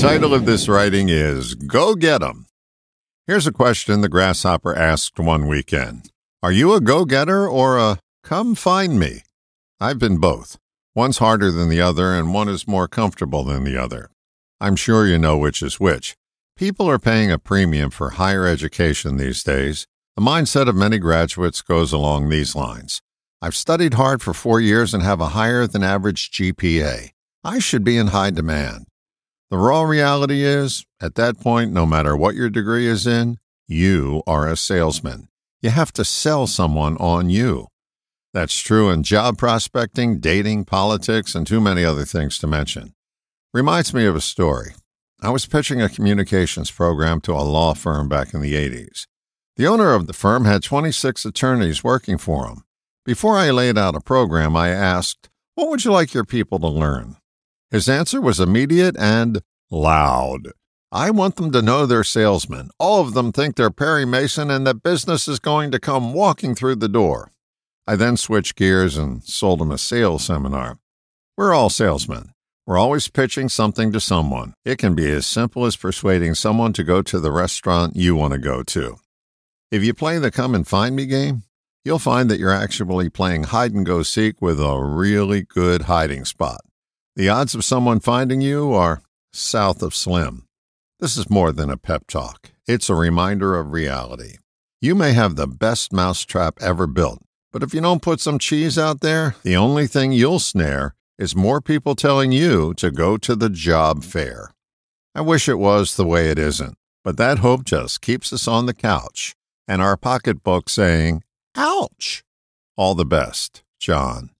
title of this writing is Go Get 'em. Here's a question the grasshopper asked one weekend Are you a go getter or a come find me? I've been both. One's harder than the other, and one is more comfortable than the other. I'm sure you know which is which. People are paying a premium for higher education these days. The mindset of many graduates goes along these lines. I've studied hard for four years and have a higher than average GPA. I should be in high demand. The raw reality is, at that point, no matter what your degree is in, you are a salesman. You have to sell someone on you. That's true in job prospecting, dating, politics, and too many other things to mention. Reminds me of a story. I was pitching a communications program to a law firm back in the 80s. The owner of the firm had 26 attorneys working for him. Before I laid out a program, I asked, What would you like your people to learn? His answer was immediate and loud. I want them to know they're salesmen. All of them think they're Perry Mason and that business is going to come walking through the door. I then switched gears and sold them a sales seminar. We're all salesmen. We're always pitching something to someone. It can be as simple as persuading someone to go to the restaurant you want to go to. If you play the come and find me game, you'll find that you're actually playing hide and go seek with a really good hiding spot. The odds of someone finding you are south of slim. This is more than a pep talk, it's a reminder of reality. You may have the best mousetrap ever built, but if you don't put some cheese out there, the only thing you'll snare is more people telling you to go to the job fair. I wish it was the way it isn't, but that hope just keeps us on the couch and our pocketbook saying, Ouch! All the best, John.